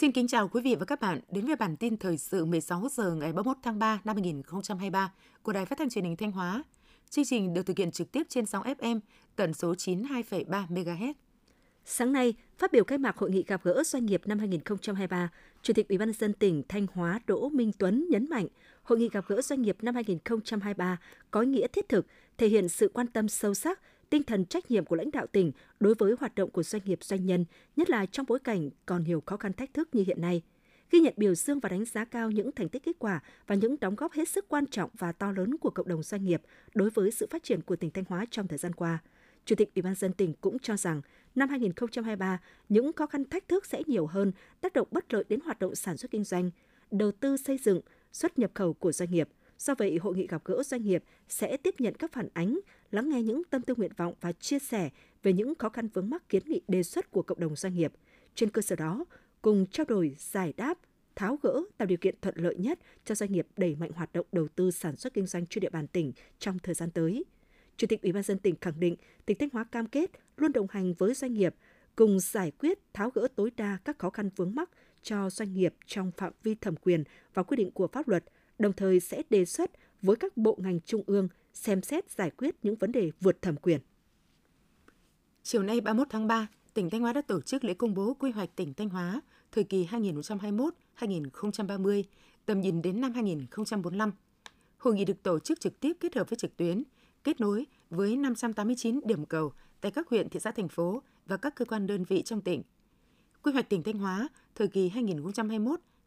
Xin kính chào quý vị và các bạn đến với bản tin thời sự 16 giờ ngày 31 tháng 3 năm 2023 của Đài Phát thanh Truyền hình Thanh Hóa. Chương trình được thực hiện trực tiếp trên sóng FM tần số 92,3 MHz. Sáng nay, phát biểu khai mạc hội nghị gặp gỡ doanh nghiệp năm 2023, Chủ tịch Ủy ban nhân dân tỉnh Thanh Hóa Đỗ Minh Tuấn nhấn mạnh, hội nghị gặp gỡ doanh nghiệp năm 2023 có ý nghĩa thiết thực, thể hiện sự quan tâm sâu sắc, tinh thần trách nhiệm của lãnh đạo tỉnh đối với hoạt động của doanh nghiệp doanh nhân, nhất là trong bối cảnh còn nhiều khó khăn thách thức như hiện nay. Ghi nhận biểu dương và đánh giá cao những thành tích kết quả và những đóng góp hết sức quan trọng và to lớn của cộng đồng doanh nghiệp đối với sự phát triển của tỉnh Thanh Hóa trong thời gian qua. Chủ tịch Ủy ban dân tỉnh cũng cho rằng năm 2023, những khó khăn thách thức sẽ nhiều hơn, tác động bất lợi đến hoạt động sản xuất kinh doanh, đầu tư xây dựng, xuất nhập khẩu của doanh nghiệp. Do vậy, hội nghị gặp gỡ doanh nghiệp sẽ tiếp nhận các phản ánh, lắng nghe những tâm tư nguyện vọng và chia sẻ về những khó khăn vướng mắc kiến nghị đề xuất của cộng đồng doanh nghiệp. Trên cơ sở đó, cùng trao đổi, giải đáp, tháo gỡ, tạo điều kiện thuận lợi nhất cho doanh nghiệp đẩy mạnh hoạt động đầu tư sản xuất kinh doanh trên địa bàn tỉnh trong thời gian tới. Chủ tịch Ủy ban dân tỉnh khẳng định, tỉnh Thanh Hóa cam kết luôn đồng hành với doanh nghiệp, cùng giải quyết tháo gỡ tối đa các khó khăn vướng mắc cho doanh nghiệp trong phạm vi thẩm quyền và quy định của pháp luật, đồng thời sẽ đề xuất với các bộ ngành trung ương xem xét giải quyết những vấn đề vượt thẩm quyền. Chiều nay 31 tháng 3, tỉnh Thanh Hóa đã tổ chức lễ công bố quy hoạch tỉnh Thanh Hóa thời kỳ 2021-2030, tầm nhìn đến năm 2045. Hội nghị được tổ chức trực tiếp kết hợp với trực tuyến, kết nối với 589 điểm cầu tại các huyện, thị xã, thành phố và các cơ quan đơn vị trong tỉnh. Quy hoạch tỉnh Thanh Hóa thời kỳ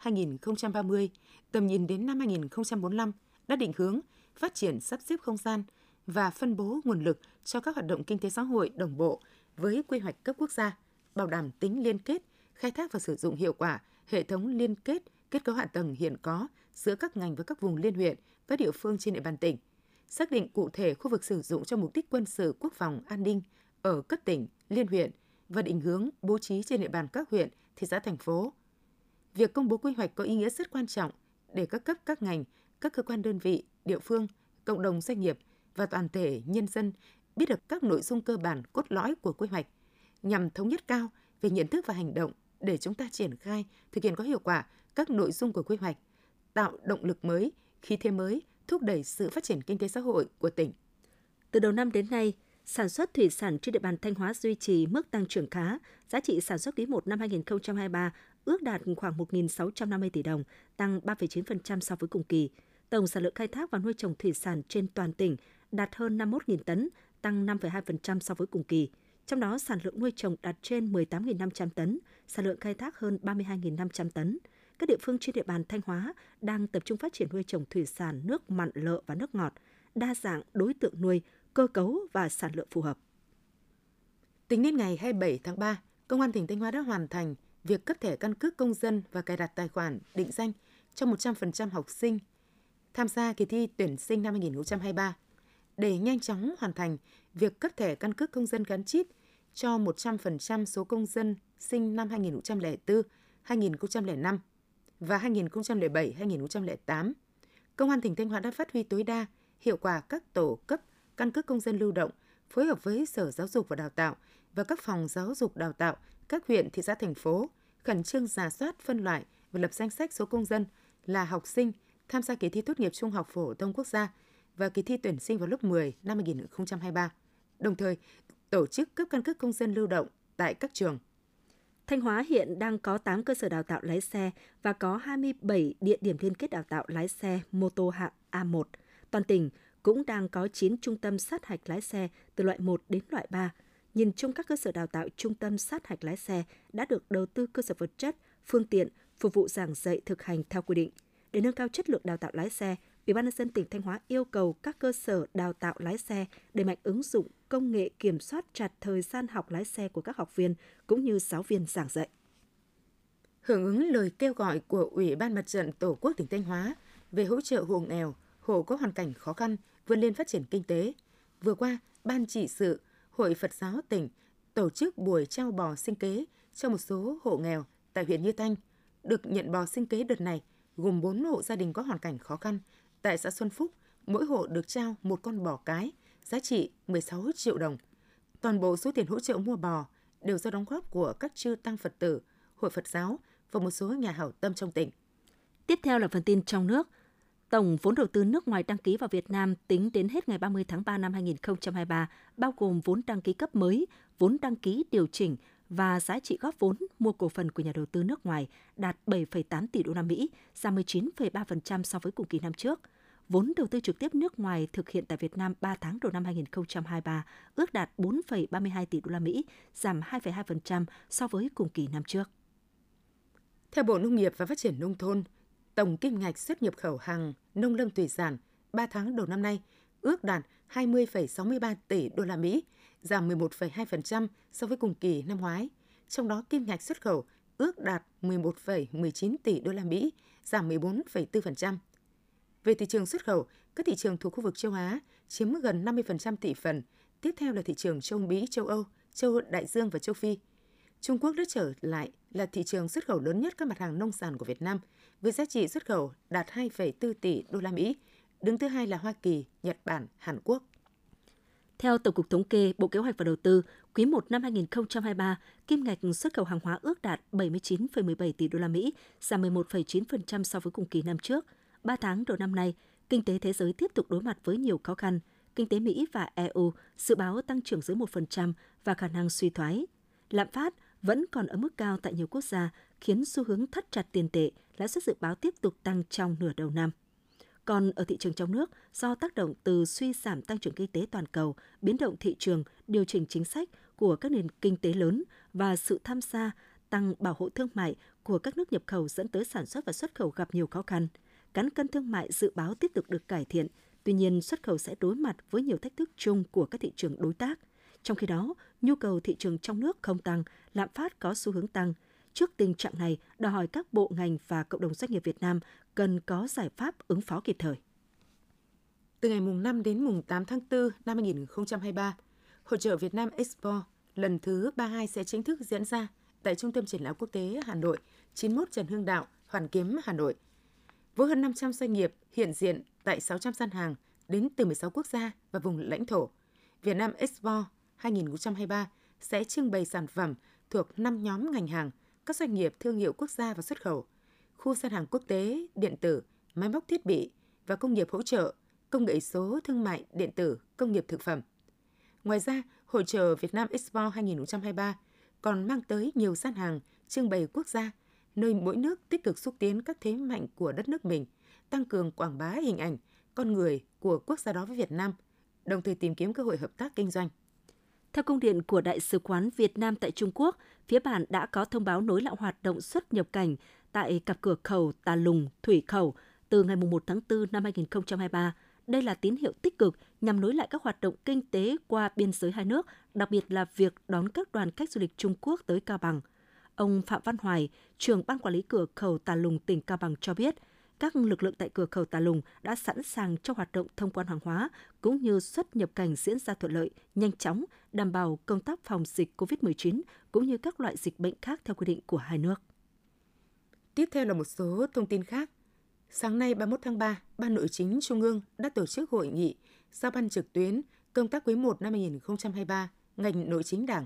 2021-2030, tầm nhìn đến năm 2045 đã định hướng phát triển sắp xếp không gian và phân bố nguồn lực cho các hoạt động kinh tế xã hội đồng bộ với quy hoạch cấp quốc gia, bảo đảm tính liên kết, khai thác và sử dụng hiệu quả hệ thống liên kết kết cấu hạ tầng hiện có giữa các ngành và các vùng liên huyện, các địa phương trên địa bàn tỉnh, xác định cụ thể khu vực sử dụng cho mục đích quân sự quốc phòng an ninh ở cấp tỉnh, liên huyện và định hướng bố trí trên địa bàn các huyện, thị xã, thành phố. Việc công bố quy hoạch có ý nghĩa rất quan trọng để các cấp các ngành, các cơ quan đơn vị, địa phương, cộng đồng doanh nghiệp và toàn thể nhân dân biết được các nội dung cơ bản cốt lõi của quy hoạch nhằm thống nhất cao về nhận thức và hành động để chúng ta triển khai thực hiện có hiệu quả các nội dung của quy hoạch, tạo động lực mới, khí thế mới, thúc đẩy sự phát triển kinh tế xã hội của tỉnh. Từ đầu năm đến nay, sản xuất thủy sản trên địa bàn Thanh Hóa duy trì mức tăng trưởng khá, giá trị sản xuất quý 1 năm 2023 ước đạt khoảng 1.650 tỷ đồng, tăng 3,9% so với cùng kỳ. Tổng sản lượng khai thác và nuôi trồng thủy sản trên toàn tỉnh đạt hơn 51.000 tấn, tăng 5,2% so với cùng kỳ. Trong đó, sản lượng nuôi trồng đạt trên 18.500 tấn, sản lượng khai thác hơn 32.500 tấn. Các địa phương trên địa bàn Thanh Hóa đang tập trung phát triển nuôi trồng thủy sản nước mặn lợ và nước ngọt, đa dạng đối tượng nuôi, cơ cấu và sản lượng phù hợp. Tính đến ngày 27 tháng 3, Công an tỉnh Thanh Hóa đã hoàn thành việc cấp thẻ căn cước công dân và cài đặt tài khoản định danh cho 100% học sinh tham gia kỳ thi tuyển sinh năm 2023 để nhanh chóng hoàn thành việc cấp thẻ căn cước công dân gắn chip cho 100% số công dân sinh năm 2004, 2005 và 2007-2008. Công an tỉnh Thanh Hóa đã phát huy tối đa hiệu quả các tổ cấp căn cước công dân lưu động, phối hợp với Sở Giáo dục và Đào tạo và các phòng giáo dục đào tạo các huyện, thị xã, thành phố khẩn trương giả soát, phân loại và lập danh sách số công dân là học sinh tham gia kỳ thi tốt nghiệp trung học phổ thông quốc gia và kỳ thi tuyển sinh vào lớp 10 năm 2023. Đồng thời, tổ chức cấp căn cước công dân lưu động tại các trường. Thanh Hóa hiện đang có 8 cơ sở đào tạo lái xe và có 27 địa điểm liên kết đào tạo lái xe mô tô hạng A1. Toàn tỉnh cũng đang có 9 trung tâm sát hạch lái xe từ loại 1 đến loại 3. Nhìn chung các cơ sở đào tạo trung tâm sát hạch lái xe đã được đầu tư cơ sở vật chất, phương tiện phục vụ giảng dạy thực hành theo quy định. Để nâng cao chất lượng đào tạo lái xe, Ủy ban nhân dân tỉnh Thanh Hóa yêu cầu các cơ sở đào tạo lái xe đẩy mạnh ứng dụng công nghệ kiểm soát chặt thời gian học lái xe của các học viên cũng như giáo viên giảng dạy. Hưởng ứng lời kêu gọi của Ủy ban Mặt trận Tổ quốc tỉnh Thanh Hóa về hỗ trợ hộ nghèo, hộ có hoàn cảnh khó khăn vươn lên phát triển kinh tế, vừa qua, Ban trị sự Hội Phật giáo tỉnh tổ chức buổi trao bò sinh kế cho một số hộ nghèo tại huyện Như Thanh. Được nhận bò sinh kế đợt này gồm 4 hộ gia đình có hoàn cảnh khó khăn tại xã Xuân Phúc, mỗi hộ được trao một con bò cái, giá trị 16 triệu đồng. Toàn bộ số tiền hỗ trợ mua bò đều do đóng góp của các chư tăng Phật tử, Hội Phật giáo và một số nhà hảo tâm trong tỉnh. Tiếp theo là phần tin trong nước. Tổng vốn đầu tư nước ngoài đăng ký vào Việt Nam tính đến hết ngày 30 tháng 3 năm 2023, bao gồm vốn đăng ký cấp mới, vốn đăng ký điều chỉnh và giá trị góp vốn mua cổ phần của nhà đầu tư nước ngoài đạt 7,8 tỷ đô la Mỹ, giảm 19,3% so với cùng kỳ năm trước. Vốn đầu tư trực tiếp nước ngoài thực hiện tại Việt Nam 3 tháng đầu năm 2023 ước đạt 4,32 tỷ đô la Mỹ, giảm 2,2% so với cùng kỳ năm trước. Theo Bộ Nông nghiệp và Phát triển nông thôn, tổng kim ngạch xuất nhập khẩu hàng nông lâm thủy sản 3 tháng đầu năm nay ước đạt 20,63 tỷ đô la Mỹ, giảm 11,2% so với cùng kỳ năm ngoái. Trong đó kim ngạch xuất khẩu ước đạt 11,19 tỷ đô la Mỹ, giảm 14,4%. Về thị trường xuất khẩu, các thị trường thuộc khu vực châu Á chiếm gần 50% thị phần, tiếp theo là thị trường châu Mỹ, châu Âu, châu Đại Dương và châu Phi. Trung Quốc đã trở lại là thị trường xuất khẩu lớn nhất các mặt hàng nông sản của Việt Nam, với giá trị xuất khẩu đạt 2,4 tỷ đô la Mỹ, đứng thứ hai là Hoa Kỳ, Nhật Bản, Hàn Quốc. Theo Tổng cục Thống kê, Bộ Kế hoạch và Đầu tư, quý 1 năm 2023, kim ngạch xuất khẩu hàng hóa ước đạt 79,17 tỷ đô la Mỹ, giảm 11,9% so với cùng kỳ năm trước. 3 tháng đầu năm nay, kinh tế thế giới tiếp tục đối mặt với nhiều khó khăn. Kinh tế Mỹ và EU dự báo tăng trưởng dưới 1% và khả năng suy thoái. Lạm phát vẫn còn ở mức cao tại nhiều quốc gia, khiến xu hướng thắt chặt tiền tệ, lãi suất dự báo tiếp tục tăng trong nửa đầu năm. Còn ở thị trường trong nước, do tác động từ suy giảm tăng trưởng kinh tế toàn cầu, biến động thị trường, điều chỉnh chính sách của các nền kinh tế lớn và sự tham gia tăng bảo hộ thương mại của các nước nhập khẩu dẫn tới sản xuất và xuất khẩu gặp nhiều khó khăn. Cán cân thương mại dự báo tiếp tục được cải thiện, tuy nhiên xuất khẩu sẽ đối mặt với nhiều thách thức chung của các thị trường đối tác. Trong khi đó, nhu cầu thị trường trong nước không tăng, lạm phát có xu hướng tăng. Trước tình trạng này, đòi hỏi các bộ ngành và cộng đồng doanh nghiệp Việt Nam cần có giải pháp ứng phó kịp thời. Từ ngày mùng 5 đến mùng 8 tháng 4 năm 2023, Hội trợ Việt Nam Expo lần thứ 32 sẽ chính thức diễn ra tại Trung tâm Triển lãm Quốc tế Hà Nội, 91 Trần Hưng Đạo, Hoàn Kiếm, Hà Nội. Với hơn 500 doanh nghiệp hiện diện tại 600 gian hàng đến từ 16 quốc gia và vùng lãnh thổ, Việt Nam Expo 2023 sẽ trưng bày sản phẩm thuộc 5 nhóm ngành hàng, các doanh nghiệp thương hiệu quốc gia và xuất khẩu, khu gian hàng quốc tế, điện tử, máy móc thiết bị và công nghiệp hỗ trợ, công nghệ số, thương mại, điện tử, công nghiệp thực phẩm. Ngoài ra, Hội trợ Việt Nam Expo 2023 còn mang tới nhiều gian hàng trưng bày quốc gia, nơi mỗi nước tích cực xúc tiến các thế mạnh của đất nước mình, tăng cường quảng bá hình ảnh, con người của quốc gia đó với Việt Nam, đồng thời tìm kiếm cơ hội hợp tác kinh doanh. Theo công điện của Đại sứ quán Việt Nam tại Trung Quốc, phía bản đã có thông báo nối lại hoạt động xuất nhập cảnh tại cặp cửa khẩu Tà Lùng, Thủy Khẩu từ ngày 1 tháng 4 năm 2023. Đây là tín hiệu tích cực nhằm nối lại các hoạt động kinh tế qua biên giới hai nước, đặc biệt là việc đón các đoàn khách du lịch Trung Quốc tới Cao Bằng. Ông Phạm Văn Hoài, trưởng ban quản lý cửa khẩu Tà Lùng, tỉnh Cao Bằng cho biết, các lực lượng tại cửa khẩu Tà Lùng đã sẵn sàng cho hoạt động thông quan hàng hóa cũng như xuất nhập cảnh diễn ra thuận lợi, nhanh chóng, đảm bảo công tác phòng dịch COVID-19 cũng như các loại dịch bệnh khác theo quy định của hai nước. Tiếp theo là một số thông tin khác. Sáng nay 31 tháng 3, Ban Nội chính Trung ương đã tổ chức hội nghị giao ban trực tuyến công tác quý 1 năm 2023 ngành nội chính Đảng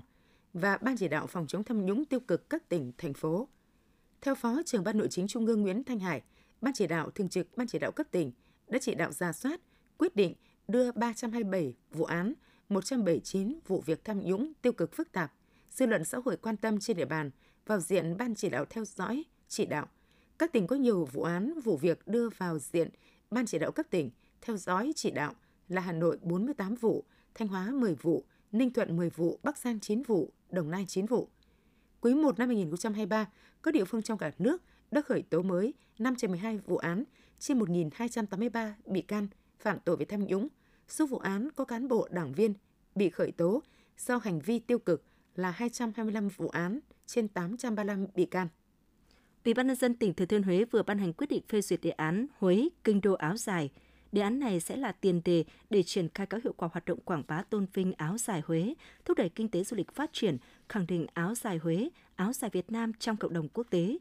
và Ban chỉ đạo phòng chống tham nhũng tiêu cực các tỉnh, thành phố. Theo Phó trưởng Ban Nội chính Trung ương Nguyễn Thanh Hải, Ban chỉ đạo thường trực Ban chỉ đạo cấp tỉnh đã chỉ đạo ra soát, quyết định đưa 327 vụ án, 179 vụ việc tham nhũng tiêu cực phức tạp, dư luận xã hội quan tâm trên địa bàn vào diện Ban chỉ đạo theo dõi, chỉ đạo. Các tỉnh có nhiều vụ án, vụ việc đưa vào diện Ban chỉ đạo cấp tỉnh theo dõi chỉ đạo là Hà Nội 48 vụ, Thanh Hóa 10 vụ, Ninh Thuận 10 vụ, Bắc Giang 9 vụ, Đồng Nai 9 vụ. Quý 1 năm 2023, các địa phương trong cả nước đã khởi tố mới 512 vụ án, trên 1.283 bị can phạm tội về tham nhũng. Số vụ án có cán bộ đảng viên bị khởi tố do hành vi tiêu cực là 225 vụ án, trên 835 bị can. Ủy ban nhân dân tỉnh Thừa Thiên Huế vừa ban hành quyết định phê duyệt đề án Huế kinh đô áo dài. Đề án này sẽ là tiền đề để triển khai có hiệu quả hoạt động quảng bá tôn vinh áo dài Huế, thúc đẩy kinh tế du lịch phát triển, khẳng định áo dài Huế, áo dài Việt Nam trong cộng đồng quốc tế.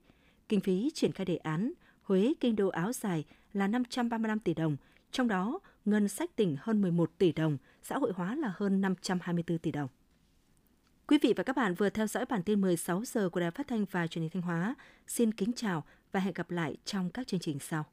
Kinh phí triển khai đề án Huế kinh đô áo dài là 535 tỷ đồng, trong đó ngân sách tỉnh hơn 11 tỷ đồng, xã hội hóa là hơn 524 tỷ đồng. Quý vị và các bạn vừa theo dõi bản tin 16 giờ của Đài Phát thanh và Truyền hình Thanh Hóa. Xin kính chào và hẹn gặp lại trong các chương trình sau.